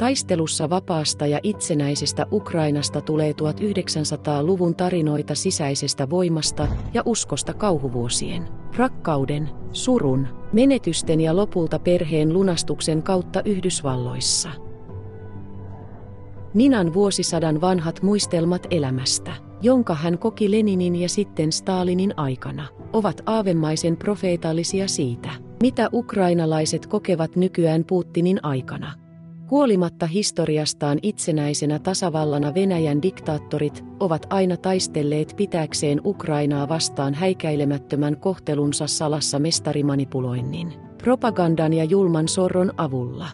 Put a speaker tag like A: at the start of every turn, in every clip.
A: Taistelussa vapaasta ja itsenäisestä Ukrainasta tulee 1900-luvun tarinoita sisäisestä voimasta ja uskosta kauhuvuosien, rakkauden, surun, menetysten ja lopulta perheen lunastuksen kautta Yhdysvalloissa. Ninan vuosisadan vanhat muistelmat elämästä, jonka hän koki Leninin ja sitten Stalinin aikana, ovat aavemaisen profeetallisia siitä, mitä ukrainalaiset kokevat nykyään Putinin aikana. Huolimatta historiastaan itsenäisenä tasavallana Venäjän diktaattorit ovat aina taistelleet pitääkseen Ukrainaa vastaan häikäilemättömän kohtelunsa salassa mestarimanipuloinnin, propagandan ja julman sorron avulla.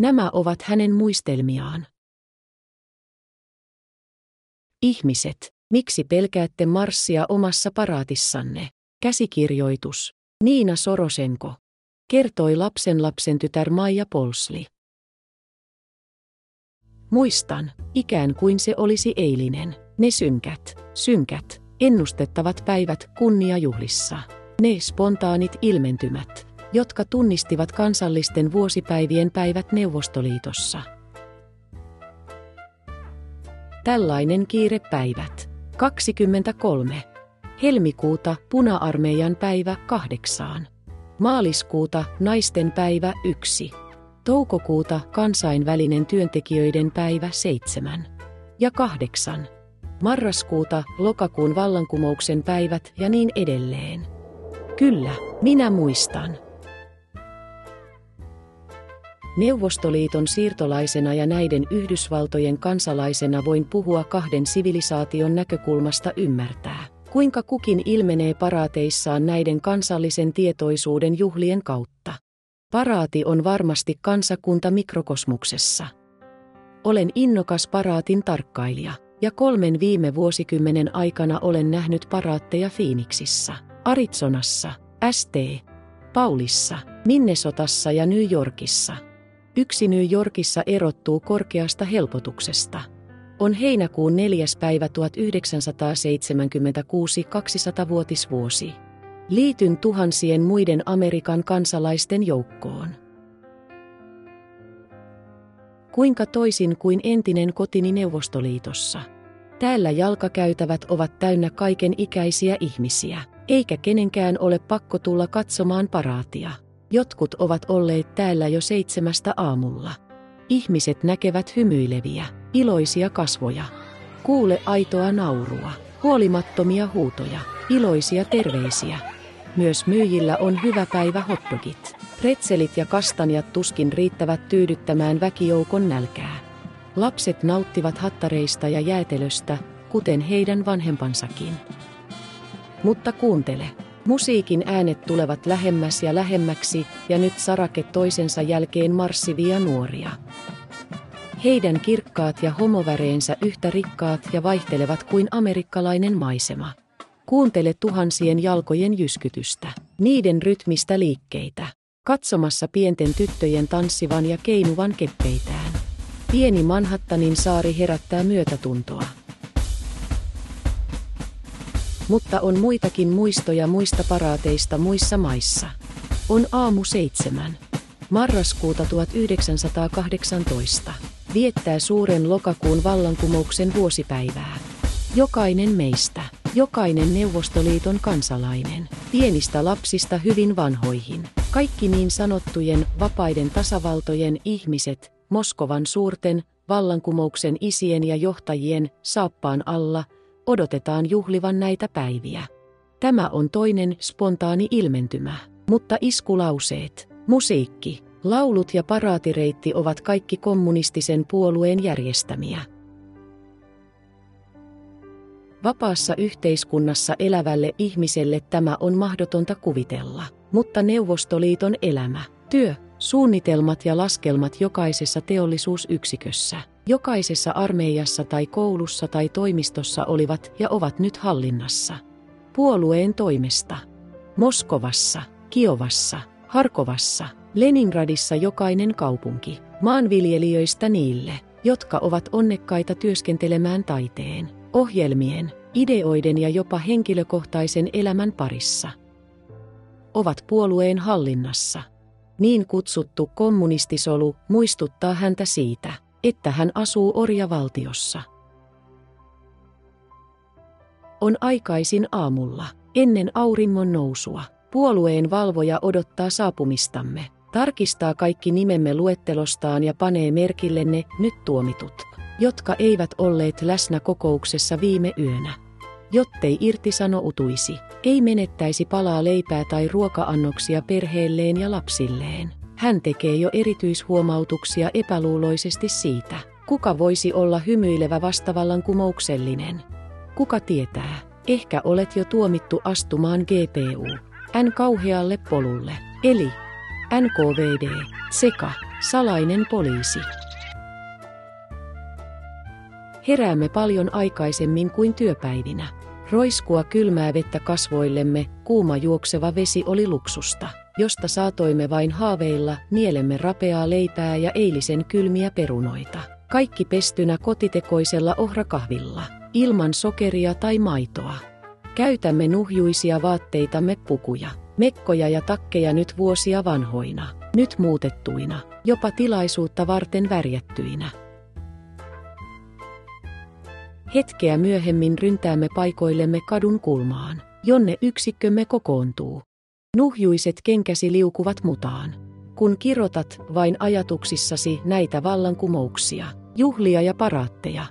A: Nämä ovat hänen muistelmiaan. Ihmiset, miksi pelkäätte marssia omassa paraatissanne? Käsikirjoitus. Niina Sorosenko. Kertoi lapsen tytär Maija Polsli. Muistan, ikään kuin se olisi eilinen. Ne synkät, synkät, ennustettavat päivät kunniajuhlissa. Ne spontaanit ilmentymät, jotka tunnistivat kansallisten vuosipäivien päivät Neuvostoliitossa. Tällainen kiire päivät. 23. Helmikuuta puna-armeijan päivä kahdeksaan. Maaliskuuta naisten päivä yksi. Toukokuuta kansainvälinen työntekijöiden päivä 7 ja 8. Marraskuuta lokakuun vallankumouksen päivät ja niin edelleen. Kyllä, minä muistan. Neuvostoliiton siirtolaisena ja näiden Yhdysvaltojen kansalaisena voin puhua kahden sivilisaation näkökulmasta ymmärtää, kuinka kukin ilmenee paraateissaan näiden kansallisen tietoisuuden juhlien kautta. Paraati on varmasti kansakunta mikrokosmuksessa. Olen innokas paraatin tarkkailija, ja kolmen viime vuosikymmenen aikana olen nähnyt paraatteja Phoenixissa, Arizonassa, ST, Paulissa, Minnesotassa ja New Yorkissa. Yksi New Yorkissa erottuu korkeasta helpotuksesta. On heinäkuun 4. päivä 1976 200-vuotisvuosi. Liityn tuhansien muiden Amerikan kansalaisten joukkoon. Kuinka toisin kuin entinen kotini Neuvostoliitossa? Täällä jalkakäytävät ovat täynnä kaiken ikäisiä ihmisiä, eikä kenenkään ole pakko tulla katsomaan paraatia. Jotkut ovat olleet täällä jo seitsemästä aamulla. Ihmiset näkevät hymyileviä, iloisia kasvoja. Kuule aitoa naurua, huolimattomia huutoja, iloisia terveisiä. Myös myyjillä on hyvä päivä hotdogit. Pretselit ja kastanjat tuskin riittävät tyydyttämään väkijoukon nälkää. Lapset nauttivat hattareista ja jäätelöstä, kuten heidän vanhempansakin. Mutta kuuntele. Musiikin äänet tulevat lähemmäs ja lähemmäksi, ja nyt sarake toisensa jälkeen marssivia nuoria. Heidän kirkkaat ja homoväreensä yhtä rikkaat ja vaihtelevat kuin amerikkalainen maisema. Kuuntele tuhansien jalkojen jyskytystä, niiden rytmistä liikkeitä, katsomassa pienten tyttöjen tanssivan ja keinuvan keppeitään. Pieni Manhattanin saari herättää myötätuntoa. Mutta on muitakin muistoja muista paraateista muissa maissa. On aamu seitsemän. Marraskuuta 1918 viettää suuren lokakuun vallankumouksen vuosipäivää. Jokainen meistä, jokainen Neuvostoliiton kansalainen, pienistä lapsista hyvin vanhoihin, kaikki niin sanottujen vapaiden tasavaltojen ihmiset, Moskovan suurten, vallankumouksen isien ja johtajien, saappaan alla, odotetaan juhlivan näitä päiviä. Tämä on toinen spontaani ilmentymä, mutta iskulauseet, musiikki, laulut ja paraatireitti ovat kaikki kommunistisen puolueen järjestämiä. Vapaassa yhteiskunnassa elävälle ihmiselle tämä on mahdotonta kuvitella, mutta Neuvostoliiton elämä, työ, suunnitelmat ja laskelmat jokaisessa teollisuusyksikössä, jokaisessa armeijassa tai koulussa tai toimistossa olivat ja ovat nyt hallinnassa. Puolueen toimesta. Moskovassa, Kiovassa, Harkovassa, Leningradissa jokainen kaupunki, maanviljelijöistä niille, jotka ovat onnekkaita työskentelemään taiteen, ohjelmien, ideoiden ja jopa henkilökohtaisen elämän parissa. Ovat puolueen hallinnassa. Niin kutsuttu kommunistisolu muistuttaa häntä siitä, että hän asuu orjavaltiossa. On aikaisin aamulla, ennen auringon nousua. Puolueen valvoja odottaa saapumistamme, tarkistaa kaikki nimemme luettelostaan ja panee merkille ne nyt tuomitut, jotka eivät olleet läsnä kokouksessa viime yönä. Jottei irtisanoutuisi, ei menettäisi palaa leipää tai ruoka-annoksia perheelleen ja lapsilleen. Hän tekee jo erityishuomautuksia epäluuloisesti siitä, kuka voisi olla hymyilevä vastavallankumouksellinen. Kuka tietää, ehkä olet jo tuomittu astumaan GPU, N kauhealle polulle, eli NKVD, seka, salainen poliisi. Heräämme paljon aikaisemmin kuin työpäivinä. Roiskua kylmää vettä kasvoillemme, kuuma juokseva vesi oli luksusta, josta saatoimme vain haaveilla, nielemme rapeaa leipää ja eilisen kylmiä perunoita. Kaikki pestynä kotitekoisella ohrakahvilla, ilman sokeria tai maitoa. Käytämme nuhjuisia vaatteitamme pukuja, mekkoja ja takkeja nyt vuosia vanhoina, nyt muutettuina, jopa tilaisuutta varten värjättyinä. Hetkeä myöhemmin ryntäämme paikoillemme kadun kulmaan, jonne yksikkömme kokoontuu. Nuhjuiset kenkäsi liukuvat mutaan. Kun kirotat vain ajatuksissasi näitä vallankumouksia, juhlia ja paraatteja.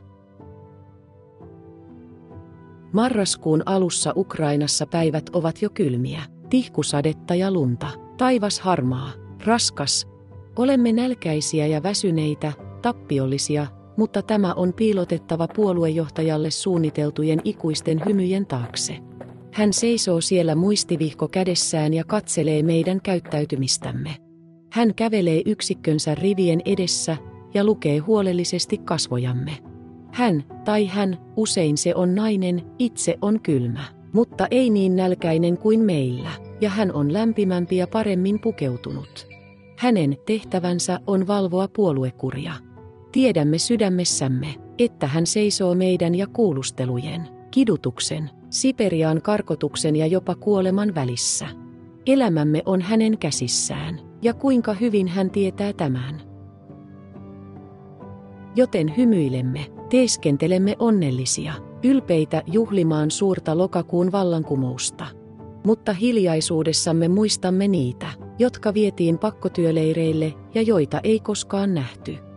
A: Marraskuun alussa Ukrainassa päivät ovat jo kylmiä, tihkusadetta ja lunta, taivas harmaa, raskas. Olemme nälkäisiä ja väsyneitä, tappiollisia, mutta tämä on piilotettava puoluejohtajalle suunniteltujen ikuisten hymyjen taakse. Hän seisoo siellä muistivihko kädessään ja katselee meidän käyttäytymistämme. Hän kävelee yksikkönsä rivien edessä ja lukee huolellisesti kasvojamme. Hän, tai hän, usein se on nainen, itse on kylmä, mutta ei niin nälkäinen kuin meillä, ja hän on lämpimämpi ja paremmin pukeutunut. Hänen tehtävänsä on valvoa puoluekuria. Tiedämme sydämessämme, että hän seisoo meidän ja kuulustelujen, kidutuksen, Siperiaan karkotuksen ja jopa kuoleman välissä. Elämämme on hänen käsissään, ja kuinka hyvin hän tietää tämän. Joten hymyilemme, teeskentelemme onnellisia, ylpeitä juhlimaan suurta lokakuun vallankumousta. Mutta hiljaisuudessamme muistamme niitä, jotka vietiin pakkotyöleireille ja joita ei koskaan nähty.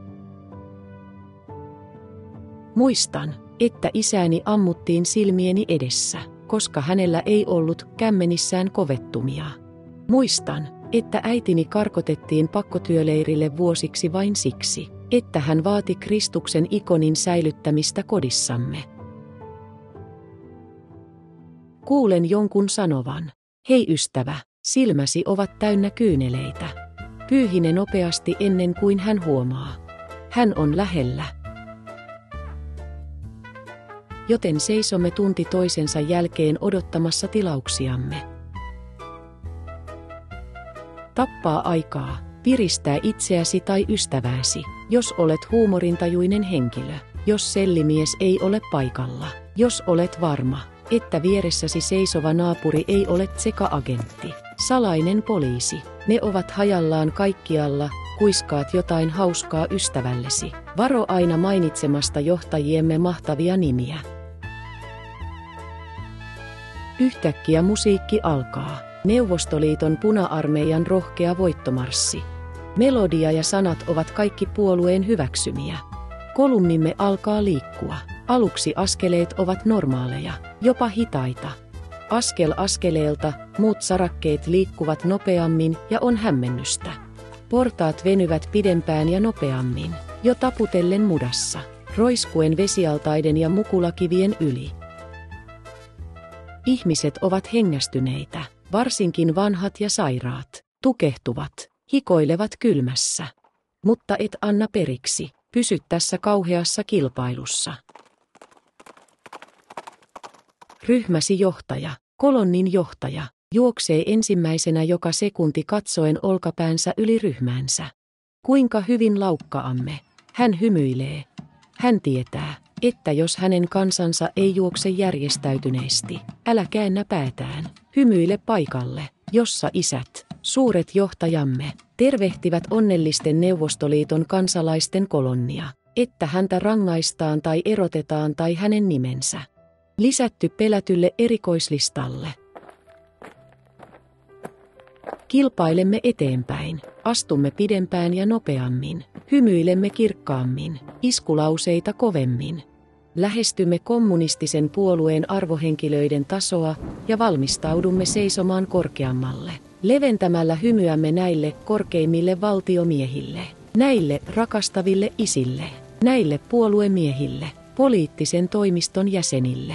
A: Muistan, että isäni ammuttiin silmieni edessä, koska hänellä ei ollut kämmenissään kovettumia. Muistan, että äitini karkotettiin pakkotyöleirille vuosiksi vain siksi, että hän vaati Kristuksen ikonin säilyttämistä kodissamme. Kuulen jonkun sanovan, hei ystävä, silmäsi ovat täynnä kyyneleitä. Pyyhine nopeasti ennen kuin hän huomaa. Hän on lähellä joten seisomme tunti toisensa jälkeen odottamassa tilauksiamme. Tappaa aikaa, piristää itseäsi tai ystävääsi, jos olet huumorintajuinen henkilö, jos sellimies ei ole paikalla, jos olet varma, että vieressäsi seisova naapuri ei ole seka-agentti, salainen poliisi, ne ovat hajallaan kaikkialla, kuiskaat jotain hauskaa ystävällesi. Varo aina mainitsemasta johtajiemme mahtavia nimiä. Yhtäkkiä musiikki alkaa. Neuvostoliiton puna-armeijan rohkea voittomarssi. Melodia ja sanat ovat kaikki puolueen hyväksymiä. Kolumnimme alkaa liikkua. Aluksi askeleet ovat normaaleja, jopa hitaita. Askel askeleelta muut sarakkeet liikkuvat nopeammin ja on hämmennystä. Portaat venyvät pidempään ja nopeammin, jo taputellen mudassa, roiskuen vesialtaiden ja mukulakivien yli. Ihmiset ovat hengästyneitä, varsinkin vanhat ja sairaat, tukehtuvat, hikoilevat kylmässä. Mutta et anna periksi, pysy tässä kauheassa kilpailussa. Ryhmäsi johtaja, kolonnin johtaja, juoksee ensimmäisenä joka sekunti katsoen olkapäänsä yli ryhmänsä. Kuinka hyvin laukkaamme. Hän hymyilee. Hän tietää, että jos hänen kansansa ei juokse järjestäytyneesti, älä käännä päätään, hymyile paikalle, jossa isät, suuret johtajamme, tervehtivät onnellisten Neuvostoliiton kansalaisten kolonnia. että häntä rangaistaan tai erotetaan tai hänen nimensä. Lisätty pelätylle erikoislistalle. Kilpailemme eteenpäin, astumme pidempään ja nopeammin, hymyilemme kirkkaammin, iskulauseita kovemmin. Lähestymme kommunistisen puolueen arvohenkilöiden tasoa ja valmistaudumme seisomaan korkeammalle, leventämällä hymyämme näille korkeimmille valtiomiehille, näille rakastaville isille, näille puoluemiehille, poliittisen toimiston jäsenille.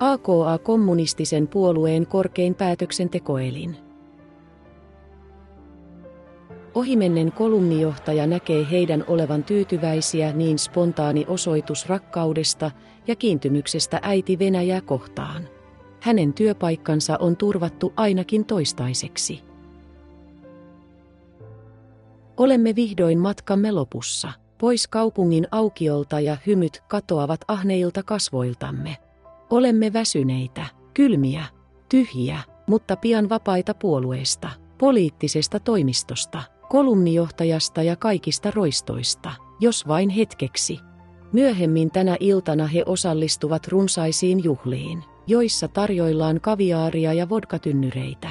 A: AKA kommunistisen puolueen korkein päätöksentekoelin. Ohimennen kolumnijohtaja näkee heidän olevan tyytyväisiä niin spontaani osoitus rakkaudesta ja kiintymyksestä äiti Venäjää kohtaan. Hänen työpaikkansa on turvattu ainakin toistaiseksi. Olemme vihdoin matkamme lopussa. Pois kaupungin aukiolta ja hymyt katoavat ahneilta kasvoiltamme. Olemme väsyneitä, kylmiä, tyhjiä, mutta pian vapaita puolueesta, poliittisesta toimistosta, kolumnijohtajasta ja kaikista roistoista, jos vain hetkeksi. Myöhemmin tänä iltana he osallistuvat runsaisiin juhliin, joissa tarjoillaan kaviaaria ja vodkatynnyreitä.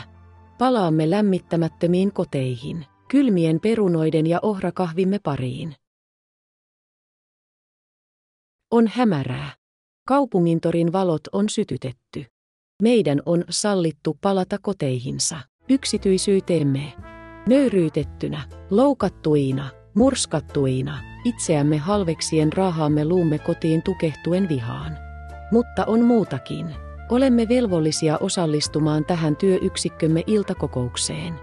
A: Palaamme lämmittämättömiin koteihin, kylmien perunoiden ja ohrakahvimme pariin. On hämärää. Kaupungintorin valot on sytytetty. Meidän on sallittu palata koteihinsa, yksityisyyteemme. Nöyryytettynä, loukattuina, murskattuina, itseämme halveksien raahaamme luumme kotiin tukehtuen vihaan. Mutta on muutakin. Olemme velvollisia osallistumaan tähän työyksikkömme iltakokoukseen.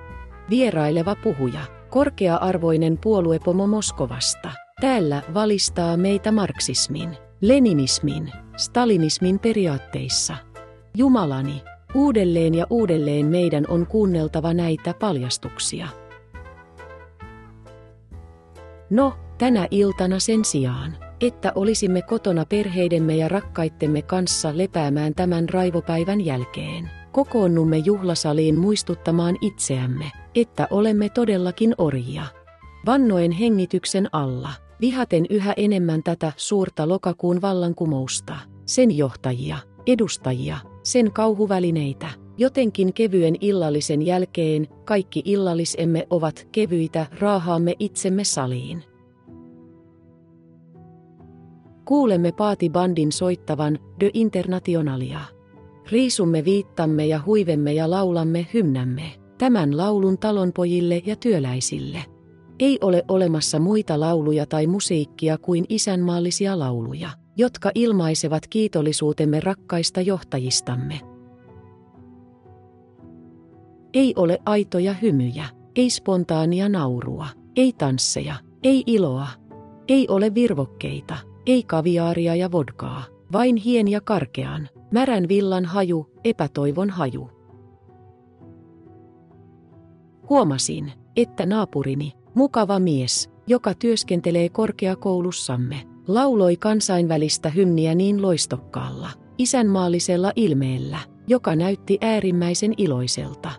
A: Vieraileva puhuja, korkea-arvoinen puoluepomo Moskovasta, täällä valistaa meitä marksismin, leninismin, stalinismin periaatteissa. Jumalani, Uudelleen ja uudelleen meidän on kuunneltava näitä paljastuksia. No, tänä iltana sen sijaan, että olisimme kotona perheidemme ja rakkaittemme kanssa lepäämään tämän raivopäivän jälkeen. Kokoonnumme juhlasaliin muistuttamaan itseämme, että olemme todellakin orjia. Vannoen hengityksen alla, vihaten yhä enemmän tätä suurta lokakuun vallankumousta, sen johtajia, edustajia, sen kauhuvälineitä. Jotenkin kevyen illallisen jälkeen kaikki illallisemme ovat kevyitä, raahaamme itsemme saliin. Kuulemme paatibandin soittavan De Internationalia. Riisumme viittamme ja huivemme ja laulamme hymnämme, tämän laulun talonpojille ja työläisille. Ei ole olemassa muita lauluja tai musiikkia kuin isänmaallisia lauluja jotka ilmaisevat kiitollisuutemme rakkaista johtajistamme. Ei ole aitoja hymyjä, ei spontaania naurua, ei tansseja, ei iloa, ei ole virvokkeita, ei kaviaaria ja vodkaa, vain hien ja karkean, märän villan haju, epätoivon haju. Huomasin, että naapurini, mukava mies, joka työskentelee korkeakoulussamme, lauloi kansainvälistä hymniä niin loistokkaalla, isänmaallisella ilmeellä, joka näytti äärimmäisen iloiselta.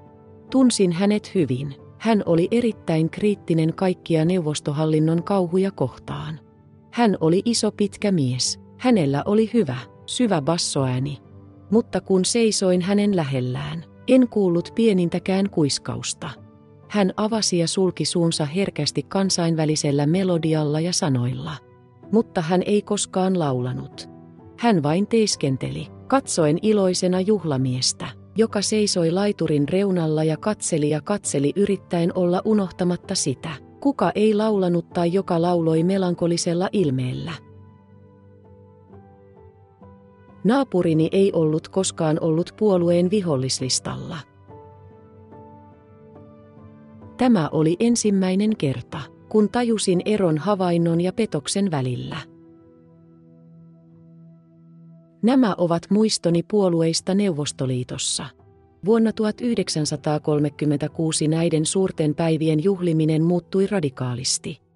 A: Tunsin hänet hyvin. Hän oli erittäin kriittinen kaikkia neuvostohallinnon kauhuja kohtaan. Hän oli iso pitkä mies. Hänellä oli hyvä, syvä bassoääni. Mutta kun seisoin hänen lähellään, en kuullut pienintäkään kuiskausta. Hän avasi ja sulki suunsa herkästi kansainvälisellä melodialla ja sanoilla – mutta hän ei koskaan laulanut. Hän vain teiskenteli, katsoen iloisena juhlamiestä, joka seisoi laiturin reunalla ja katseli ja katseli yrittäen olla unohtamatta sitä, kuka ei laulanut tai joka lauloi melankolisella ilmeellä. Naapurini ei ollut koskaan ollut puolueen vihollislistalla. Tämä oli ensimmäinen kerta kun tajusin eron havainnon ja petoksen välillä. Nämä ovat muistoni puolueista Neuvostoliitossa. Vuonna 1936 näiden suurten päivien juhliminen muuttui radikaalisti.